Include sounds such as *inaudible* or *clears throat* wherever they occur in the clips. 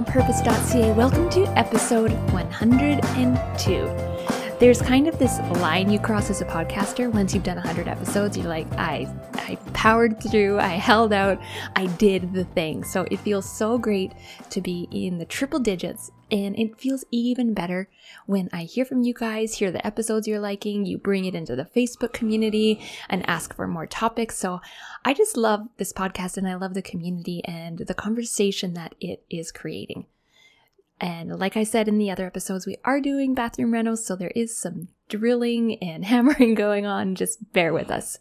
onpurpose.ca. Welcome to episode 102. There's kind of this line you cross as a podcaster once you've done 100 episodes. You're like, I, I powered through, I held out, I did the thing. So it feels so great to be in the triple digits. And it feels even better when I hear from you guys, hear the episodes you're liking, you bring it into the Facebook community and ask for more topics. So I just love this podcast and I love the community and the conversation that it is creating. And like I said in the other episodes, we are doing bathroom renos, so there is some drilling and *laughs* hammering going on. Just bear with us.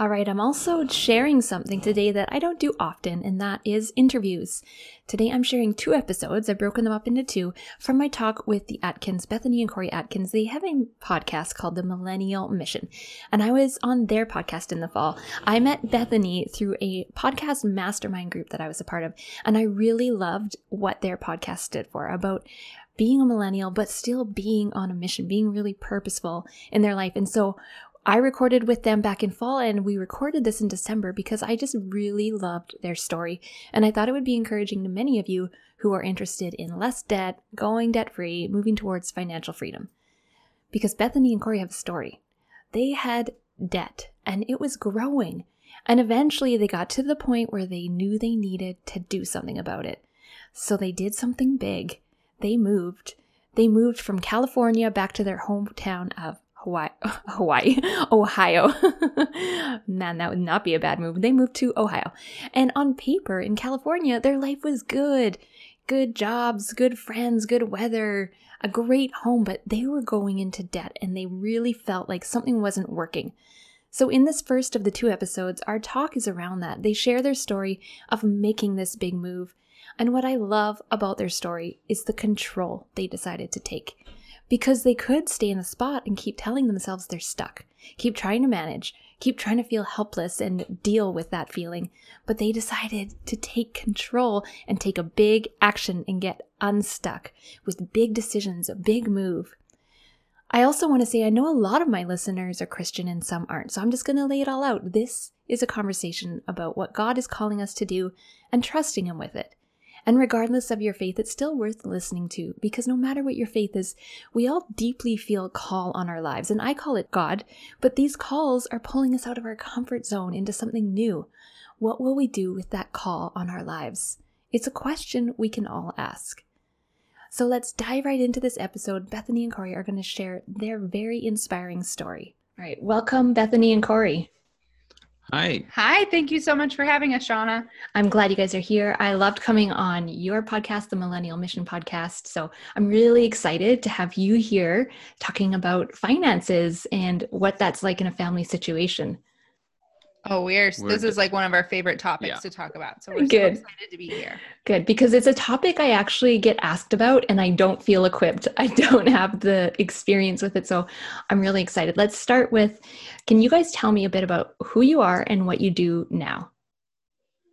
All right, I'm also sharing something today that I don't do often, and that is interviews. Today I'm sharing two episodes, I've broken them up into two, from my talk with the Atkins, Bethany and Corey Atkins. They have a podcast called The Millennial Mission, and I was on their podcast in the fall. I met Bethany through a podcast mastermind group that I was a part of, and I really loved what their podcast stood for about being a millennial, but still being on a mission, being really purposeful in their life. And so I recorded with them back in fall and we recorded this in December because I just really loved their story. And I thought it would be encouraging to many of you who are interested in less debt, going debt free, moving towards financial freedom. Because Bethany and Corey have a story. They had debt and it was growing. And eventually they got to the point where they knew they needed to do something about it. So they did something big. They moved. They moved from California back to their hometown of Hawaii, *laughs* Hawaii, Ohio. *laughs* Man, that would not be a bad move. They moved to Ohio. And on paper, in California, their life was good. Good jobs, good friends, good weather, a great home, but they were going into debt and they really felt like something wasn't working. So, in this first of the two episodes, our talk is around that. They share their story of making this big move. And what I love about their story is the control they decided to take because they could stay in the spot and keep telling themselves they're stuck, keep trying to manage, keep trying to feel helpless and deal with that feeling. But they decided to take control and take a big action and get unstuck with big decisions, a big move. I also want to say I know a lot of my listeners are Christian and some aren't, so I'm just going to lay it all out. This is a conversation about what God is calling us to do and trusting Him with it. And regardless of your faith, it's still worth listening to because no matter what your faith is, we all deeply feel a call on our lives. And I call it God, but these calls are pulling us out of our comfort zone into something new. What will we do with that call on our lives? It's a question we can all ask. So let's dive right into this episode. Bethany and Corey are going to share their very inspiring story. All right, welcome, Bethany and Corey. Hi. Hi. Thank you so much for having us, Shauna. I'm glad you guys are here. I loved coming on your podcast, the Millennial Mission Podcast. So I'm really excited to have you here talking about finances and what that's like in a family situation. Oh, we're, we're this is like one of our favorite topics yeah. to talk about. So we're good. so excited to be here. Good, because it's a topic I actually get asked about and I don't feel equipped. *laughs* I don't have the experience with it. So I'm really excited. Let's start with can you guys tell me a bit about who you are and what you do now?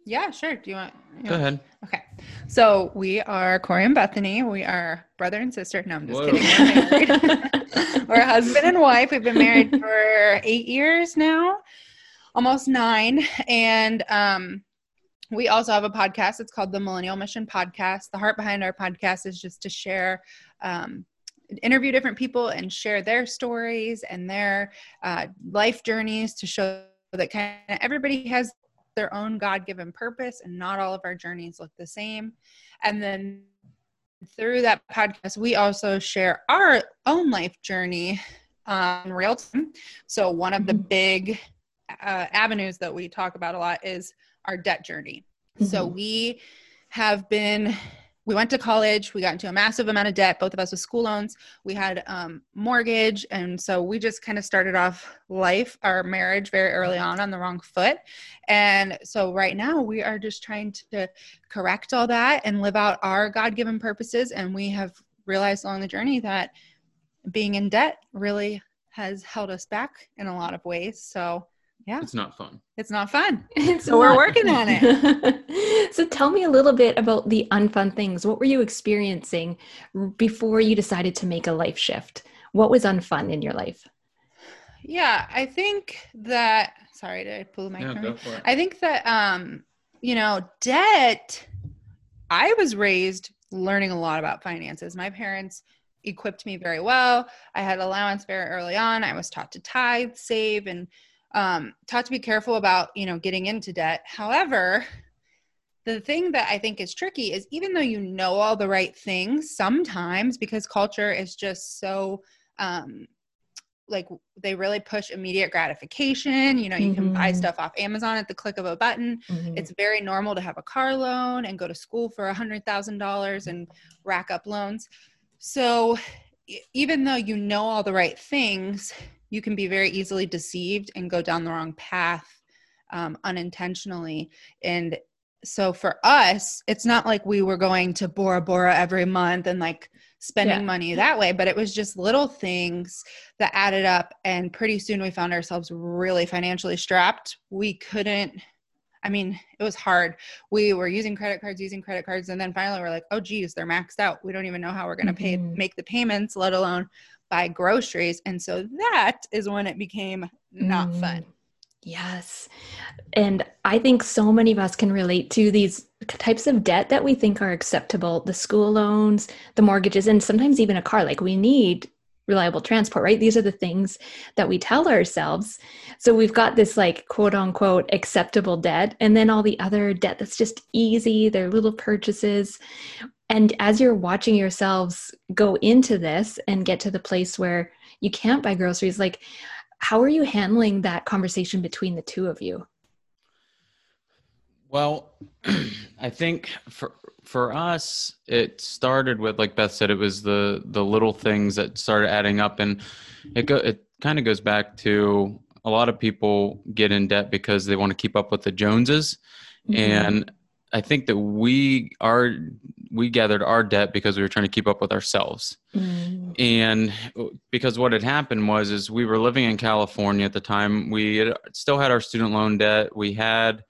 Yeah, sure. Do you want? You Go ahead. Okay. So we are Corey and Bethany. We are brother and sister. No, I'm just Whoa. kidding. We're, *laughs* We're husband and wife. We've been married for eight years now almost nine. And um, we also have a podcast. It's called the Millennial Mission Podcast. The heart behind our podcast is just to share, um, interview different people and share their stories and their uh, life journeys to show that kind of everybody has their own God given purpose and not all of our journeys look the same. And then through that podcast, we also share our own life journey um, real time. So, one of the mm-hmm. big uh, avenues that we talk about a lot is our debt journey. Mm-hmm. So we have been we went to college we got into a massive amount of debt both of us with school loans we had um, mortgage and so we just kind of started off life our marriage very early on on the wrong foot and so right now we are just trying to correct all that and live out our god-given purposes and we have realized along the journey that being in debt really has held us back in a lot of ways so yeah. It's not fun. It's not fun. *laughs* It's so we're working on it. *laughs* So tell me a little bit about the unfun things. What were you experiencing before you decided to make a life shift? What was unfun in your life? Yeah i think that sorry did i pull my no, go for it. i think that um you know debt i was raised learning a lot about finances. My parents equipped me very well. I had allowance very early on. I was taught to tithe, save, and um, taught to be careful about you know getting into debt. However, the thing that I think is tricky is even though you know all the right things, sometimes because culture is just so um, like they really push immediate gratification. You know, you mm-hmm. can buy mm-hmm. stuff off Amazon at the click of a button. Mm-hmm. It's very normal to have a car loan and go to school for a hundred thousand dollars and rack up loans. So even though you know all the right things, you can be very easily deceived and go down the wrong path um, unintentionally. And so for us, it's not like we were going to Bora Bora every month and like spending yeah. money that way, but it was just little things that added up. And pretty soon we found ourselves really financially strapped. We couldn't, I mean, it was hard. We were using credit cards, using credit cards. And then finally we're like, oh, geez, they're maxed out. We don't even know how we're going to pay, mm-hmm. make the payments, let alone buy groceries. And so that is when it became not mm. fun. Yes. And I think so many of us can relate to these types of debt that we think are acceptable the school loans, the mortgages, and sometimes even a car. Like we need reliable transport, right? These are the things that we tell ourselves. So we've got this like quote unquote acceptable debt, and then all the other debt that's just easy, they're little purchases. And as you're watching yourselves go into this and get to the place where you can't buy groceries, like how are you handling that conversation between the two of you? Well, *clears throat* I think for for us, it started with like Beth said, it was the the little things that started adding up, and it go it kind of goes back to a lot of people get in debt because they want to keep up with the Joneses, mm-hmm. and I think that we are we gathered our debt because we were trying to keep up with ourselves. Mm. And because what had happened was is we were living in California at the time. We had, still had our student loan debt. We had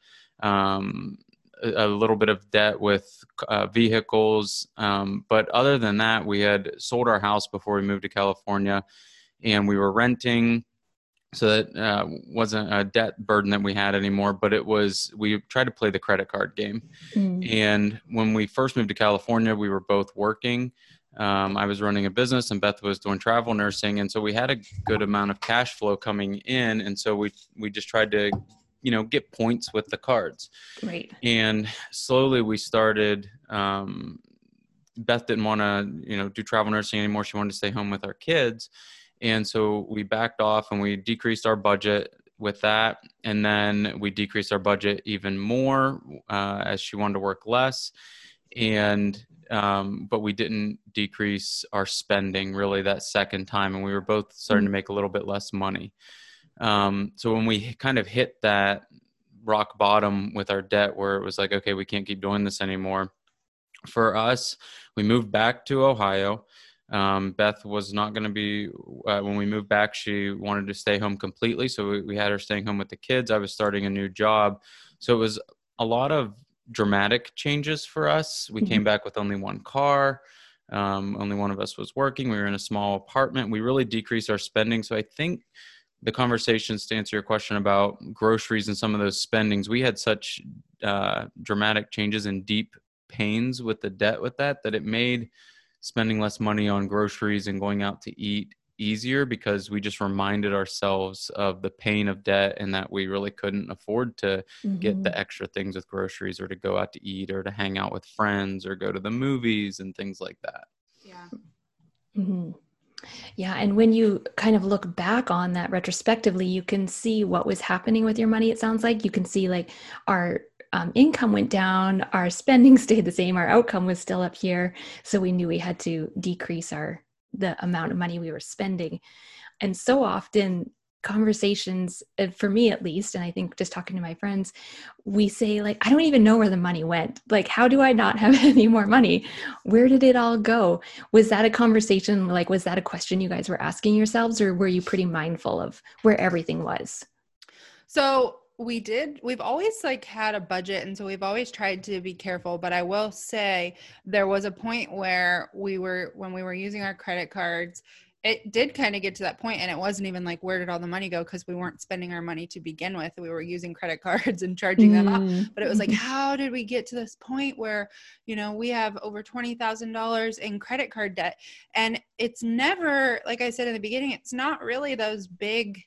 um, a, a, little bit of debt with uh, vehicles, um, but other than that, we had sold our house before we moved to California, and we were renting so that uh, wasn't a debt burden that we had anymore but it was we tried to play the credit card game. Mm. and when we first moved to california we were both working. Um, i was running a business and beth was doing travel nursing. And so we had a good amount of cash flow coming in. And so we we just tried to you know get points with the cards. Right and slowly we started um, beth didn't want to you know do travel nursing anymore. She wanted to stay home with our kids and so we backed off and we decreased our budget with that. And then we decreased our budget even more uh, as she wanted to work less. And, um, but we didn't decrease our spending really that second time. And we were both starting to mm-hmm. make a little bit less money. Um, so when we kind of hit that rock bottom with our debt where it was like, okay, we can't keep doing this anymore. For us, we moved back to Ohio um, Beth was not going to be uh, when we moved back. She wanted to stay home completely, so we, we, had her staying home with the kids. I was starting a new job, so it was a lot of dramatic changes for us. We mm-hmm. came back with only one car. Um, only one of us was working. We were in a small apartment. We really decreased our spending. So I think the conversations to answer your question about groceries and some of those spendings, we had such uh, dramatic changes and deep pains with the debt with that that it made spending less money on groceries and going out to eat easier because we just reminded ourselves of the pain of debt and that we really couldn't afford to mm-hmm. get the mm-hmm. extra things with groceries or to go out to eat or to hang out with friends or go to the movies and things like that. Yeah. Mm-hmm. Yeah. And when you kind of look back on that retrospectively, you can see what was happening with your money. It sounds like you can see like our um, income went down, our spending *laughs* stayed the same, our outcome was still up here. So we knew we had to decrease our the amount of money we were spending. And so often conversations uh, for me at least and i think just talking to my friends we say like i don't even know where the money went like how do i not have *laughs* any more money where did it all go was that a conversation like was that a question you guys were asking yourselves or were you pretty mindful of where everything was so we did we've always like had a budget and so we've always tried to be careful but i will say there was a point where we were when we were using our credit cards it did kind of get to that point and it wasn't even like where did all the money go because we weren't spending our money to begin with we were using credit *laughs* cards and charging them up Mm. but it was like how did we get to this point where you know we have over $20000 in credit card debt and it's never like i said in the beginning it's not really those big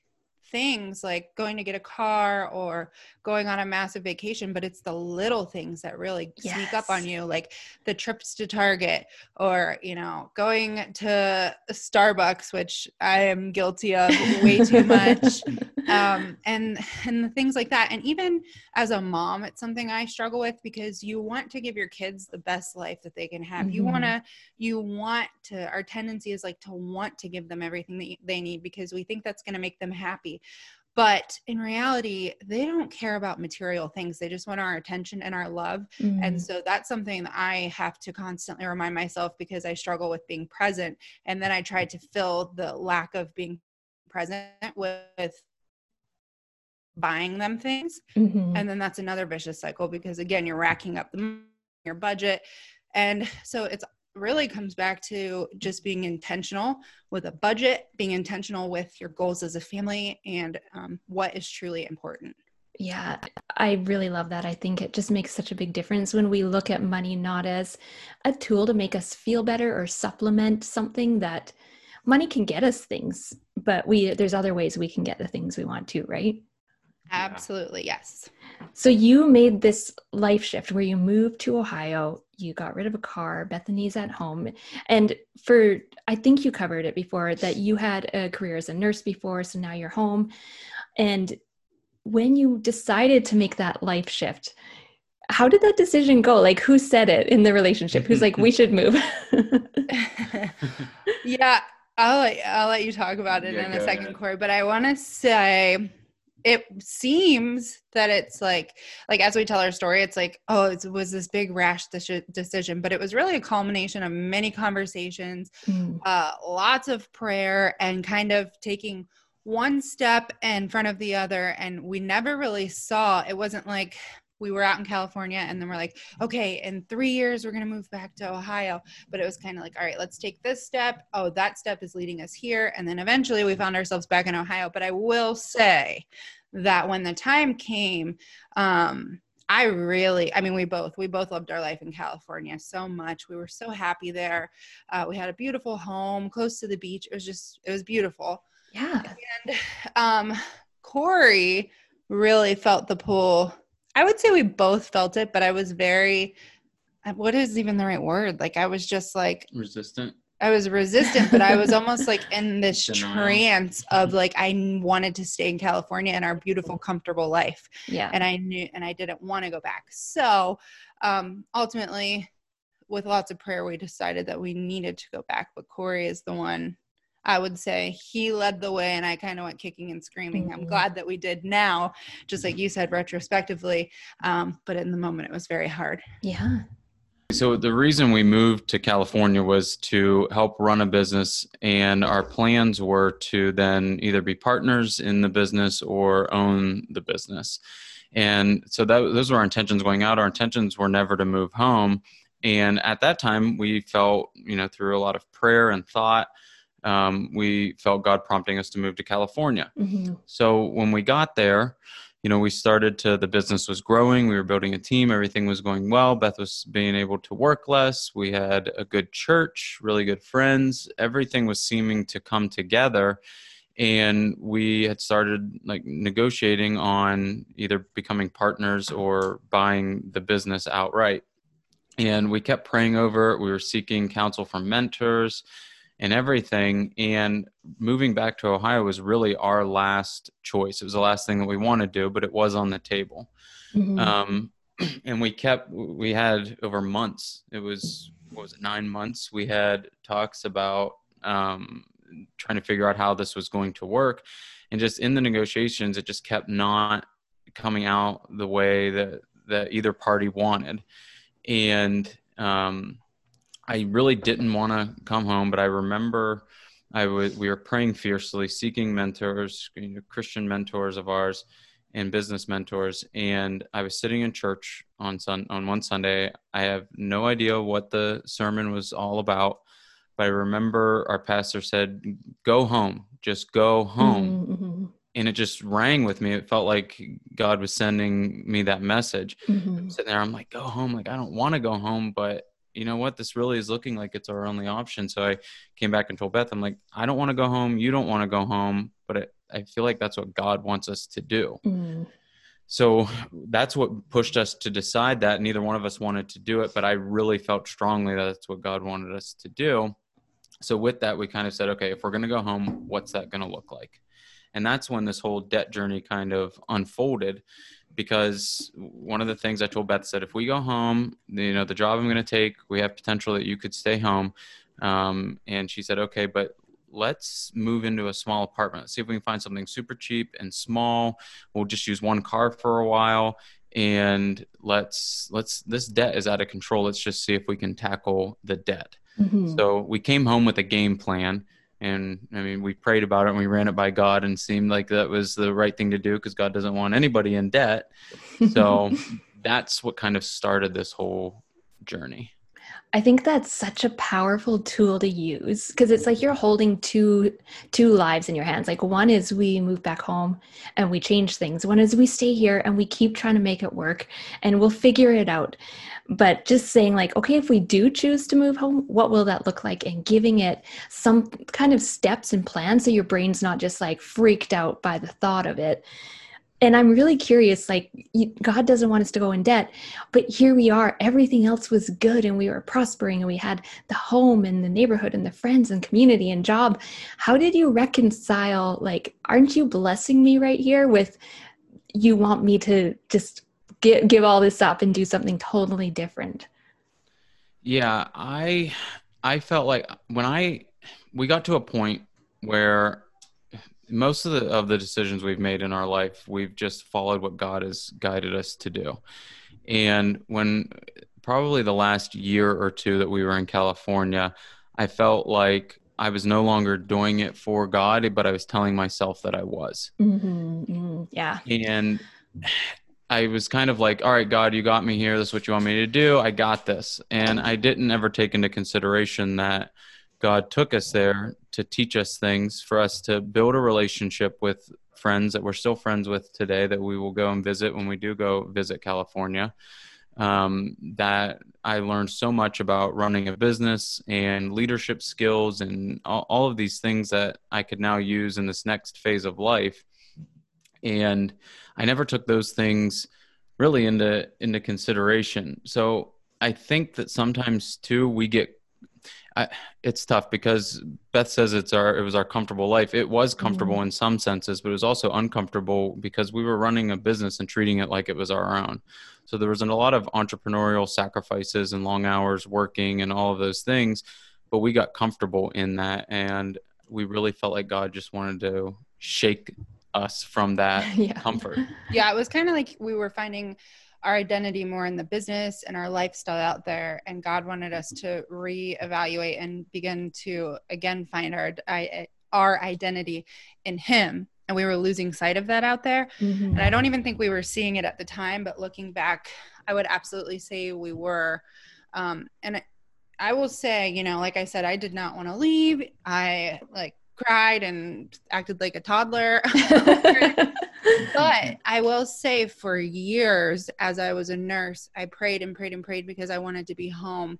things like going to get a car or going on a massive vacation but it's the little things that really sneak up on you like the trips to target or you know going to starbucks which i am guilty of way too *laughs* much um, and *laughs* and the things like that and even as a mom it's something i struggle with because you want to give your kids the best life that they can have you Mhm. want to you want to our tendency is like to want to give them everything that they need because we think that's going to make them happy but in reality they don't care about material things they just want our attention and our love Mm. and so that's something that I have to constantly remind myself because I struggle with being present. And then I try to fill the lack of being present with buying them things. Mhm. And then that's another vicious cycle because again, you're racking up the, your budget. And so it's really comes back to just being intentional with a budget, being intentional with your goals as a family and um, what is truly important. Yeah, I really love that. I think it just makes such a big difference when we look at money not as a tool to make us feel better or supplement something that money can get us things, but we there's other ways we can get the things we want to, right? Absolutely. Yes. So you made this life shift where you moved to Ohio, you got rid of a car, Bethany's at home. And for I think you covered it before that you had a career as a nurse before, so now you're home. And when you decided to make that life shift, how did that decision go? Like who said it in the relationship? Who's like we should move? *laughs* yeah, I'll let, I'll let you talk about it Yeah, in a second, ahead. Corey. But I want to say it seems that it's like like as we tell our story, it's like oh, it was this big rash deci- decision, but it was really a culmination of many conversations, Mm, uh, lots of prayer, and kind of taking one step in front of the other. And we never really saw. It wasn't like we were out in California and then we're like, okay, in three years we're gonna move back to Ohio. But it was kind of like all right let's take this step. Oh that step is leading us here. And then eventually we found ourselves back in ohio. But i will say that when the time came um i really i mean we both we both loved our life in california so much. We were so happy there. Uh, we had a beautiful home close to the beach. It was just it was beautiful. Yeah. And um corey really felt the pull i would say we both felt it but i was very uh, what is even the right word like i was just like Resistant. I was resistant, but I was almost like in *laughs* this Denial. trance of like I wanted to stay in California in our beautiful, comfortable life, Yeah. and I knew and I didn't want to go back. So um, ultimately, with lots of prayer, we decided that we needed to go back. But Corey is the one. I would say he led the way, and I kind of went kicking and screaming. I'm Mhm. glad that we did now, just like you said, retrospectively. Um, but in the moment, it was very hard. Yeah. So the reason we moved to California was to help run a business, and our plans were to then either be partners in the business or own the business. And so that those were our intentions going out. Our intentions were never to move home. And at that time, we felt, you know, through a lot of prayer and thought, um, we felt God prompting us to move to California. hmm So when we got there, you know, we started to, the business was growing. We were building a team. Everything was going well. Beth was being able to work less. We had a good church, really good friends. Everything was seeming to come together. And we had started like negotiating on either becoming partners or buying the business outright. And we kept praying over it. We were seeking counsel from mentors and everything. And moving back to Ohio was really our last choice. It was the last thing that we wanted to do, but it was on the table. Mhm. Um, *clears throat* and we kept, we had over months, it was, what was it, nine months? We had talks about um, trying to figure out how this was going to work. And just in the negotiations, it just kept not coming out the way that, that either party wanted. And um, I really didn't want to come home, but I remember I was we were praying fiercely, seeking mentors, you know, Christian mentors of ours, and business mentors. And I was sitting in church on sun on one Sunday. I have no idea what the sermon was all about, but I remember our pastor said, "Go home, just go home." Mm-hmm. And it just rang with me. It felt like God was sending me that message. Mm-hmm. Sitting there, I'm like, "Go home!" Like I don't want to go home, but you know what? This really is looking like it's our only option. So I came back and told Beth, I'm like, I don't want to go home. You don't want to go home, but it, I feel like that's what God wants us to do. Mm. So that's what pushed us to decide that. Neither one of us wanted to do it, but I really felt strongly that that's what God wanted us to do. So with that, we kind of said, okay, if we're going to go home, what's that going to look like? And that's when this whole debt journey kind of unfolded because one of the things I told Beth said, if we go home, you know, the job I'm going to take, we have potential that you could stay home. Um, and she said, okay, but let's move into a small apartment. Let's see if we can find something super cheap and small. We'll just use one car for a while and let's let's this debt is out of control. Let's just see if we can tackle the debt. Mm-hmm. So we came home with a game plan and I mean, we prayed about it and we ran it by God and seemed like that was the right thing to do because God doesn't want anybody in debt. So *laughs* that's what kind of started this whole journey. I think that's such a powerful tool to use because it's like you're holding two two lives in your hands. Like one is we move back home and we change things. One is we stay here and we keep trying to make it work and we'll figure it out. But just saying like, okay, if we do choose to move home, what will that look like? And giving it some kind of steps and plans so your brain's not just like freaked out by the thought of it and i'm really curious like god doesn't want us to go in debt but here we are everything else was good and we were prospering and we had the home and the neighborhood and the friends and community and job. How did you reconcile like aren't you blessing me right here with you want me to just give, give all this up and do something totally different? Yeah i i felt like when i we got to a point where most of the of the decisions we've made in our life we've just followed what god has guided us to do and when probably the last year or two that we were in california i felt like i was no longer doing it for god but i was telling myself that i was mm-hmm, mm-hmm, yeah and I was kind of like, all right, God, you got me here. This is what you want me to do. I got this. And I didn't ever take into consideration that God took us there to teach us things, for us to build a relationship with friends that we're still friends with today, that we will go and visit when we do go visit California. Um, that I learned so much about running a business and leadership skills and all, all of these things that I could now use in this next phase of life. And I never took those things really into into consideration. So I think that sometimes too we get I, it's tough because Beth says it's our it was our comfortable life. It was comfortable mm-hmm. in some senses, but it was also uncomfortable because we were running a business and treating it like it was our own. So there was a lot of entrepreneurial sacrifices and long hours working and all of those things, but we got comfortable in that and we really felt like God just wanted to shake us from that *laughs* yeah. comfort. *laughs* Yeah, it was kind of like we were finding our identity more in the business and our lifestyle out there. And god wanted us to reevaluate and begin to again find our our identity in him. And we were losing sight of that out there. Mm-hmm. and i don't even think we were seeing it at the time but looking back i would absolutely say we were. Um, and i will say you know like i said i did not want to leave. I like cried and acted like a toddler. *laughs* *laughs* but I will say for years, as I was a nurse, I prayed and prayed and prayed because I wanted to be home.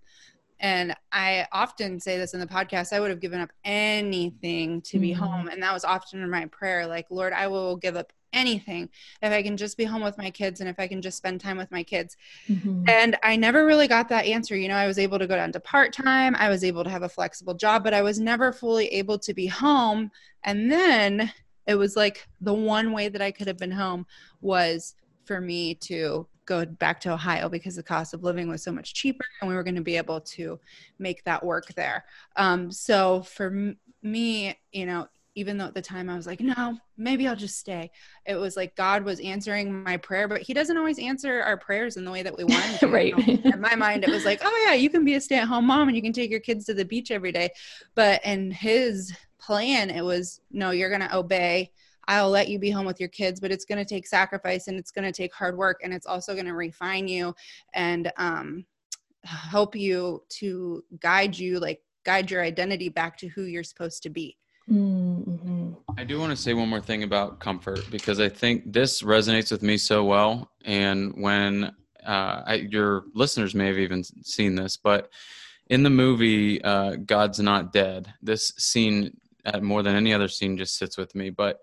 And I often say this in the podcast I would have given up anything to be mm-hmm. home. And that was often in my prayer like, Lord, I will give up anything if I can just be home with my kids and if I can just spend time with my kids. Mm-hmm. And I never really got that answer. You know, I was able to go down to part time, I was able to have a flexible job, but I was never fully able to be home. And then it was like the one way that I could have been home was for me to go back to Ohio because the cost of living was so much cheaper and we were going to be able to make that work there. Um, so for me, you know, even though at the time I was like, no, maybe I'll just stay. It was like God was answering my prayer, but He doesn't always answer our prayers in the way that we want. *laughs* right. in my mind, it was like, oh, yeah, you can be a stay at home mom and you can take your kids to the beach every day. But in His plan, it was, no, you're going to obey. I'll let you be home with your kids, but it's going to take sacrifice and it's going to take hard work and it's also going to refine you and um, help you to guide you like guide your identity back to who you're supposed to be. Mm-hmm. I do want to say one more thing about comfort because I think this resonates with me so well. And when uh, I, your listeners may have even seen this, but in the movie uh, God's Not Dead, this scene, uh, more than any other scene, just sits with me. But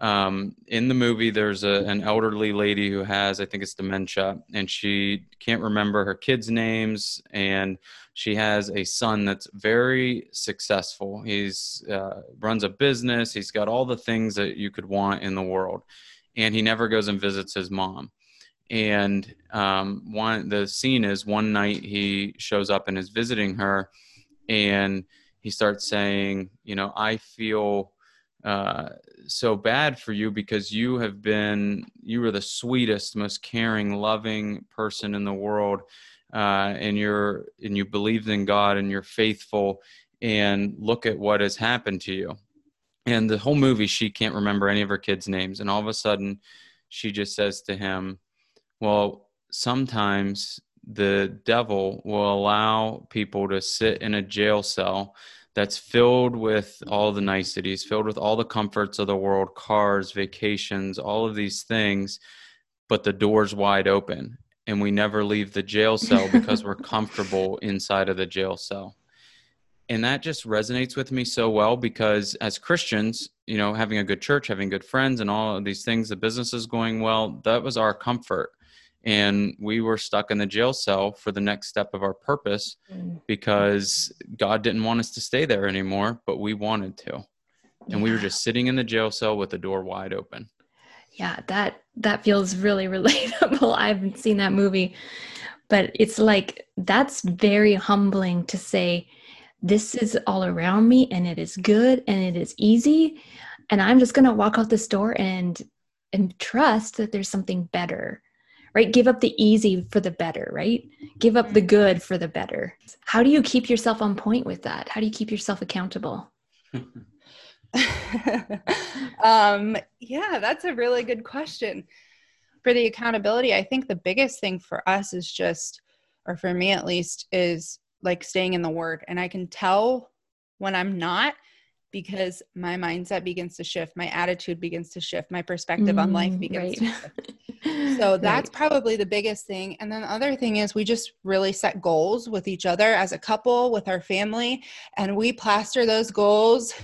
um, in the movie, there's a, an elderly lady who has, I think it's dementia, and she can't remember her kids' names, and she has a son that's very successful. He's uh, runs a business. He's got all the things that you could want in the world, and he never goes and visits his mom. And um, one the scene is one night he shows up and is visiting her, and he starts saying, you know, I feel uh, so bad for you because you have been you were the sweetest most caring loving person in the world uh, and you're and you believed in god and you're faithful and look at what has happened to you. And the whole movie she can't remember any of her kids names and all of a sudden she just says to him well sometimes the devil will allow people to sit in a jail cell that's filled with all the niceties, filled with all the comforts of the world, cars, vacations, all of these things, but the door's wide open and we never leave the jail cell because we're *laughs* comfortable inside of the jail cell. And that just resonates with me so well because as Christians, you know, having a good church, having good friends, and all of these things, the business is going well, that was our comfort and we were stuck in the jail cell for the next step of our purpose mm. because God didn't want us to stay there anymore, but we wanted to. And we were just sitting in the jail cell with the door wide open. Yeah, that that feels really *laughs* relatable. I haven't seen that movie, but it's like that's very humbling to say this is all around me and it is good and it is easy and I'm just going to walk out this door and and trust that there's something better right? Give up the easy for the better, right? Give up the good for the better. How do you keep yourself on point with that? How do you keep yourself accountable? *laughs* um, yeah, that's a really good question. For the accountability, I think the biggest thing for us is just, or for me at least, is like staying in the word. And I can tell when I'm not because my mindset begins to shift, my attitude begins to shift, my perspective mm, on life mm, begins right. to shift. *laughs* So *laughs* that's right. probably the biggest thing. And then the other thing is we just really set goals with each other as a couple, with our family, and we plaster those goals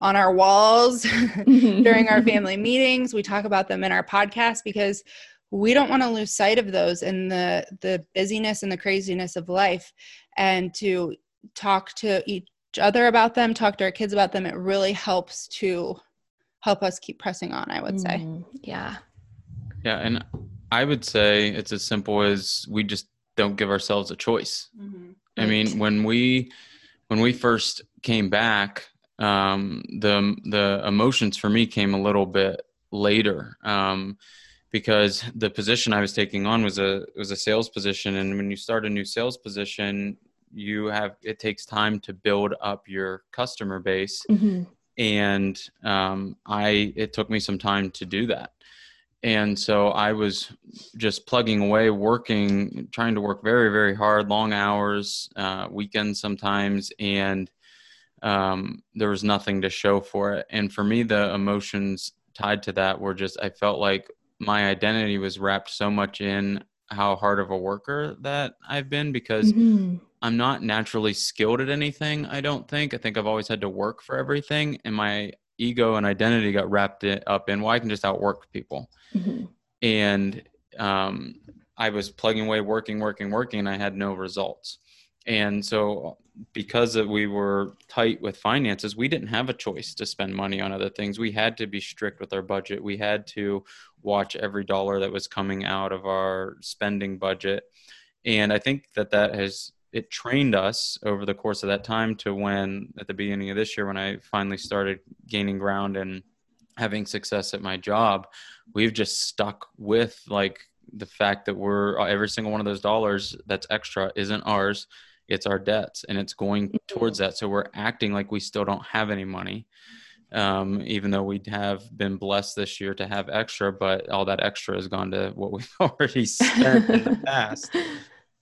on our walls *laughs* during our *laughs* family meetings. We talk about them in our podcast because we don't want to lose sight of those in the the busyness and the craziness of life and to talk to each other about them, talk to our kids about them. It really helps to help us keep pressing on, I would say. Mm, yeah. Yeah, and I would say it's as simple as we just don't give ourselves a choice. Mm-hmm. I mean, when we when we first came back, um, the the emotions for me came a little bit later um, because the position I was taking on was a was a sales position, and when you start a new sales position, you have it takes time to build up your customer base, mm-hmm. and um, I it took me some time to do that and so i was just plugging away working trying to work very very hard long hours uh, weekends sometimes and um, there was nothing to show for it and for me the emotions tied to that were just i felt like my identity was wrapped so much in how hard of a worker that i've been because mm-hmm. i'm not naturally skilled at anything i don't think i think i've always had to work for everything and my ego and identity got wrapped up in well i can just outwork people. Mm-hmm. and um, i was plugging away working working working and i had no results. And so because we were tight with finances we didn't have a choice to spend money on other things. We had to be strict with our budget. We had to watch every dollar that was coming out of our spending budget. And i think that that has it trained us over the course of that time to when at the beginning of this year when i finally started gaining ground and having success at my job we've just stuck with like the fact that we're every single one of those dollars that's extra isn't ours it's our debts and it's going mm-hmm. towards that so we're acting like we still don't have any money um, even though we have been blessed this year to have extra but all that extra has gone to what we've *laughs* already spent in the *laughs* past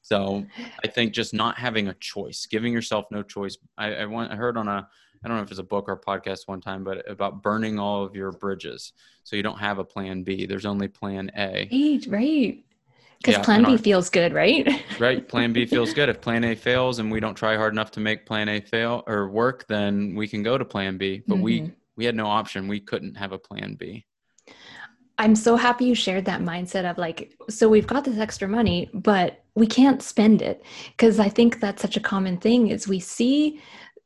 So I think just not having a choice, giving yourself no choice. I, I want I heard on a I don't know if it's a book or a podcast one time, but about burning all of your bridges. So you don't have a plan B. There's only plan A. Right, right. Because yeah, plan B our, feels good, right? *laughs* right. Plan B feels good. If plan A fails and we don't try hard enough to make plan A fail or work, then we can go to plan B. But mm-hmm. we we had no option. We couldn't have a plan B. I'm so happy you shared that mindset of like, so we've got this extra money, but we can't spend it. Because I think that's such a common thing is we see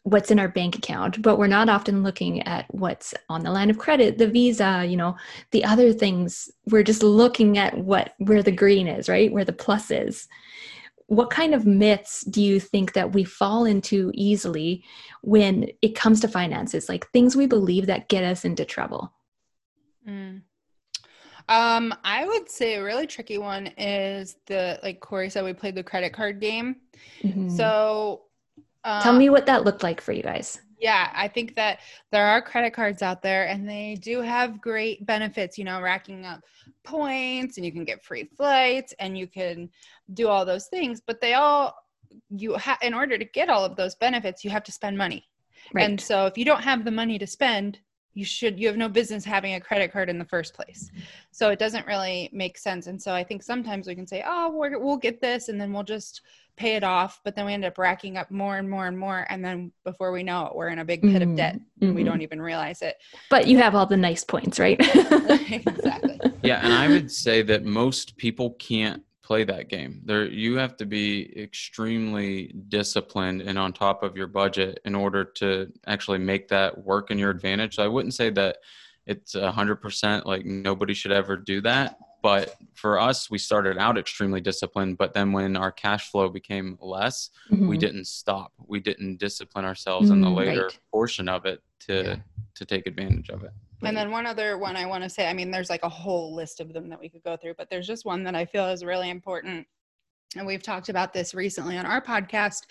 what's in our bank account, but we're not often looking at what's on the line of credit, the visa, you know, the other things. We're just looking at what where the green is, right? Where the plus is. What kind of myths do you think that we fall into easily when it comes to finances? Like things we believe that get us into trouble? Mm. Um, I would say a really tricky one is the like Corey said, we played the credit card game. Mm-hmm. So uh, tell me what that looked like for you guys. Yeah, I think that there are credit cards out there and they do have great benefits, you know, racking up points and you can get free flights and you can do all those things, but they all you have in order to get all of those benefits, you have to spend money. Right. And so if you don't have the money to spend, you should you have no business having a credit card in the first place so it doesn't really make sense and so i think sometimes we can say oh we will get this and then we'll just pay it off but then we end up racking up more and more and more and then before we know it we're in a big pit mm-hmm. of debt mm-hmm. and we mm-hmm. don't even realize it but you have all the nice points right *laughs* exactly yeah and i would say that most people can't play that game. There, you have to be extremely disciplined and on top of your budget in order to actually make that work in your advantage. So I wouldn't say that it's a hundred percent like nobody should ever do that. But for us, we started out extremely disciplined, but then when our cash flow became less, mm-hmm. we didn't stop. We didn't discipline ourselves mm, in the mm, later right. portion of it to yeah. to take advantage of it. And then one other one I want to say, I mean, there's like a whole list of them that we could go through, but there's just one that I feel is really important. And we've talked about this recently on our podcast.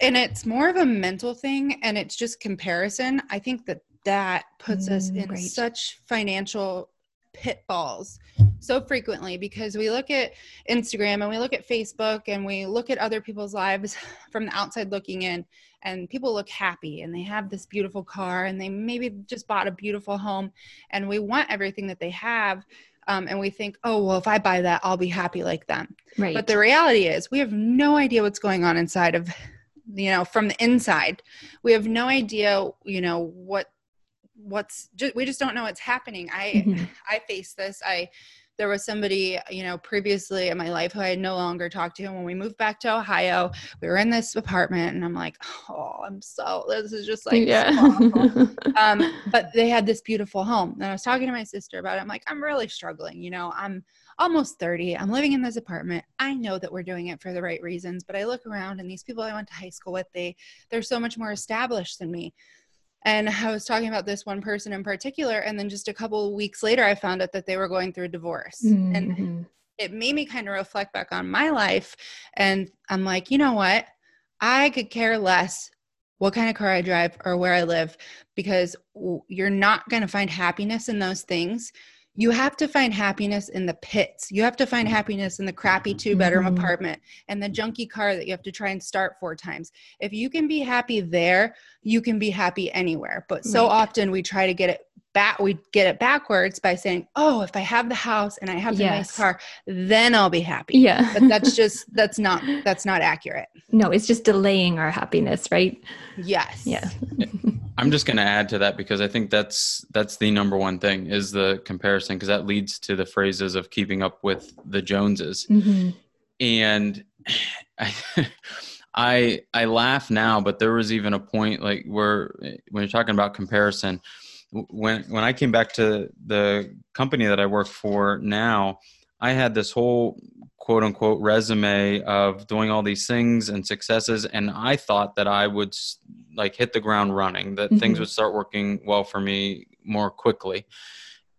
And it's more of a mental thing and it's just comparison. I think that that puts mm, us in right. such financial pitfalls so frequently because we look at Instagram and we look at Facebook and we look at other people's lives *laughs* from the outside looking in and people look happy and they have this beautiful car and they maybe just bought a beautiful home and we want everything that they have um, and we think oh well if i buy that i'll be happy like them. Right. But the reality is we have no idea what's going on inside of you know from the inside. We have no idea you know what what's just, we just don't know what's happening. I mm-hmm. i face this. I there was somebody, you know, previously in my life who I had no longer talked to. And when we moved back to Ohio, we were in this apartment and I'm like, oh, I'm so, this is just like, yeah. So *laughs* um, but they had this beautiful home. And I was talking to my sister about it. I'm like, I'm really struggling. You know, I'm almost 30. I'm living in this apartment. I know that we're doing it for the right reasons, but I look around and these people I went to high school with, they, they're so much more established than me. And I was talking about this one person in particular. And then just a couple of weeks later, I found out that they were going through a divorce. Mm-hmm. And it made me kind of reflect back on my life. And I'm like, you know what? I could care less what kind of car I drive or where I live because you're not going to find happiness in those things you have to find happiness in the pits. You have to find happiness in the crappy two bedroom mm-hmm. apartment and the junky car that you have to try and start four times. If you can be happy there, you can be happy anywhere. But so right. often we try to get it back we get it backwards by saying, "Oh, if I have the house and I have the yes. nice car, then I'll be happy." Yeah. but that's *laughs* just that's not that's not accurate. No, it's just delaying our happiness, right? Yes. Yeah. *laughs* I'm just going to add to that because I think that's that's the number one thing is the comparison because that leads to the phrases of keeping up with the Joneses. Mm-hmm. And *sighs* I, I I laugh now, but there was even a point like where when you're talking about comparison, when when I came back to the company that I work for now, I had this whole quote unquote resume of doing all these things and successes and i thought that i would like hit the ground running that mm-hmm. things would start working well for me more quickly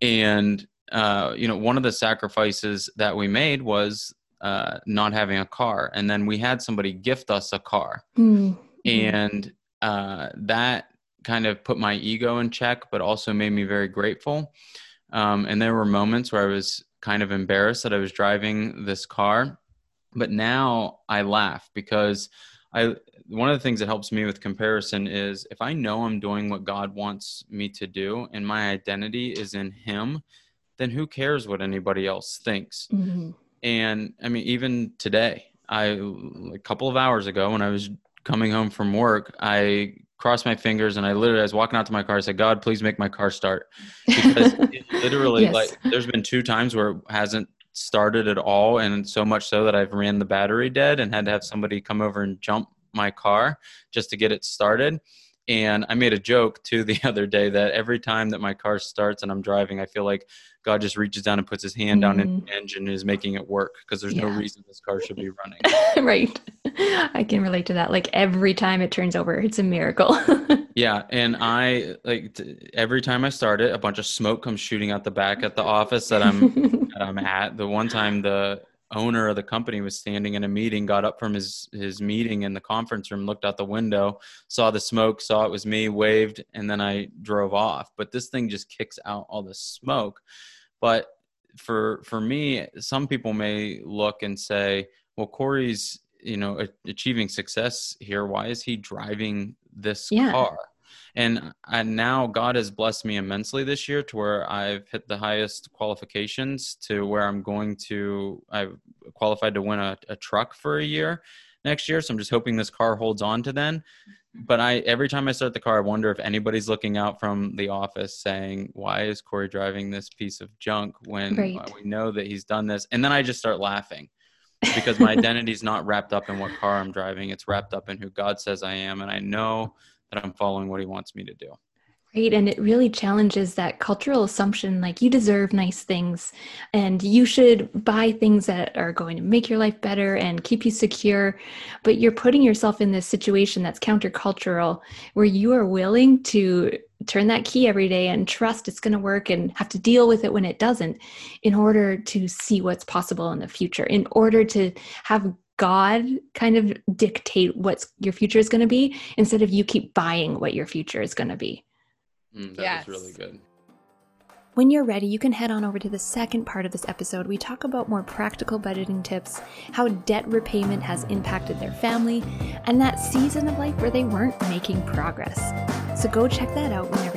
and uh, you know one of the sacrifices that we made was uh, not having a car and then we had somebody gift us a car mm-hmm. and uh, that kind of put my ego in check but also made me very grateful um, and there were moments where i was kind of embarrassed that I was driving this car. But now I laugh because I one of the things that helps me with comparison is if I know I'm doing what God wants me to do and my identity is in Him, then who cares what anybody else thinks? Mm-hmm. And I mean, even today, I a couple of hours ago when I was coming home from work, I crossed my fingers and I literally I was walking out to my car. I said, "God, please make my car start," because *laughs* literally, yes. like, there's been two times where it hasn't started at all, and so much so that I've ran the battery dead and had to have somebody come over and jump my car just to get it started. And I made a joke too the *laughs* other day that every time that my car starts and I'm driving, I feel like God just reaches down and puts his hand mm. down in the engine and is making it work because there's yeah. no reason this car should be running. *laughs* right. I can relate to that. Like every time it turns over, it's a miracle. *laughs* yeah. And I like t- every time I start it, a bunch of smoke comes shooting out the back at the office that I'm that I'm at. The one time the owner of the company was standing in a meeting, got up from his his meeting in the conference room, looked out the window, saw the smoke, saw it was me, waved, and then I drove off. But this thing just kicks out all the smoke. But for for me, some people may look and say, "Well, Corey's you know achieving success here. Why is he driving this yeah. car?" And and now God has blessed me immensely this year to where I've hit the highest qualifications to where I'm going to I've qualified to win a, a truck for a year next year. So I'm just hoping this car holds on to then. But I every time I start the car, I wonder if anybody's looking out from the office saying, "Why is Corey driving this piece of junk when right. we know that he's done this?" And then I just start laughing because my *laughs* identity is not wrapped up in what car I'm driving. It's wrapped up in who God says I am, and I know that I'm following what he wants me to do. Great. And it really challenges that cultural assumption like you deserve nice things and you should buy things that are going to make your life better and keep you secure. But you're putting yourself in this situation that's countercultural where you are willing to turn that key every day and trust it's going to work and have to deal with it when it doesn't in order to see what's possible in the future, in order to have God kind of dictate what your future is going to be instead of you keep buying what your future is going to be. Mm, that yes. was really good. When you're ready, you can head on over to the second part of this episode. We talk about more practical budgeting tips, how debt repayment has impacted their family, and that season of life where they weren't making progress. So go check that out whenever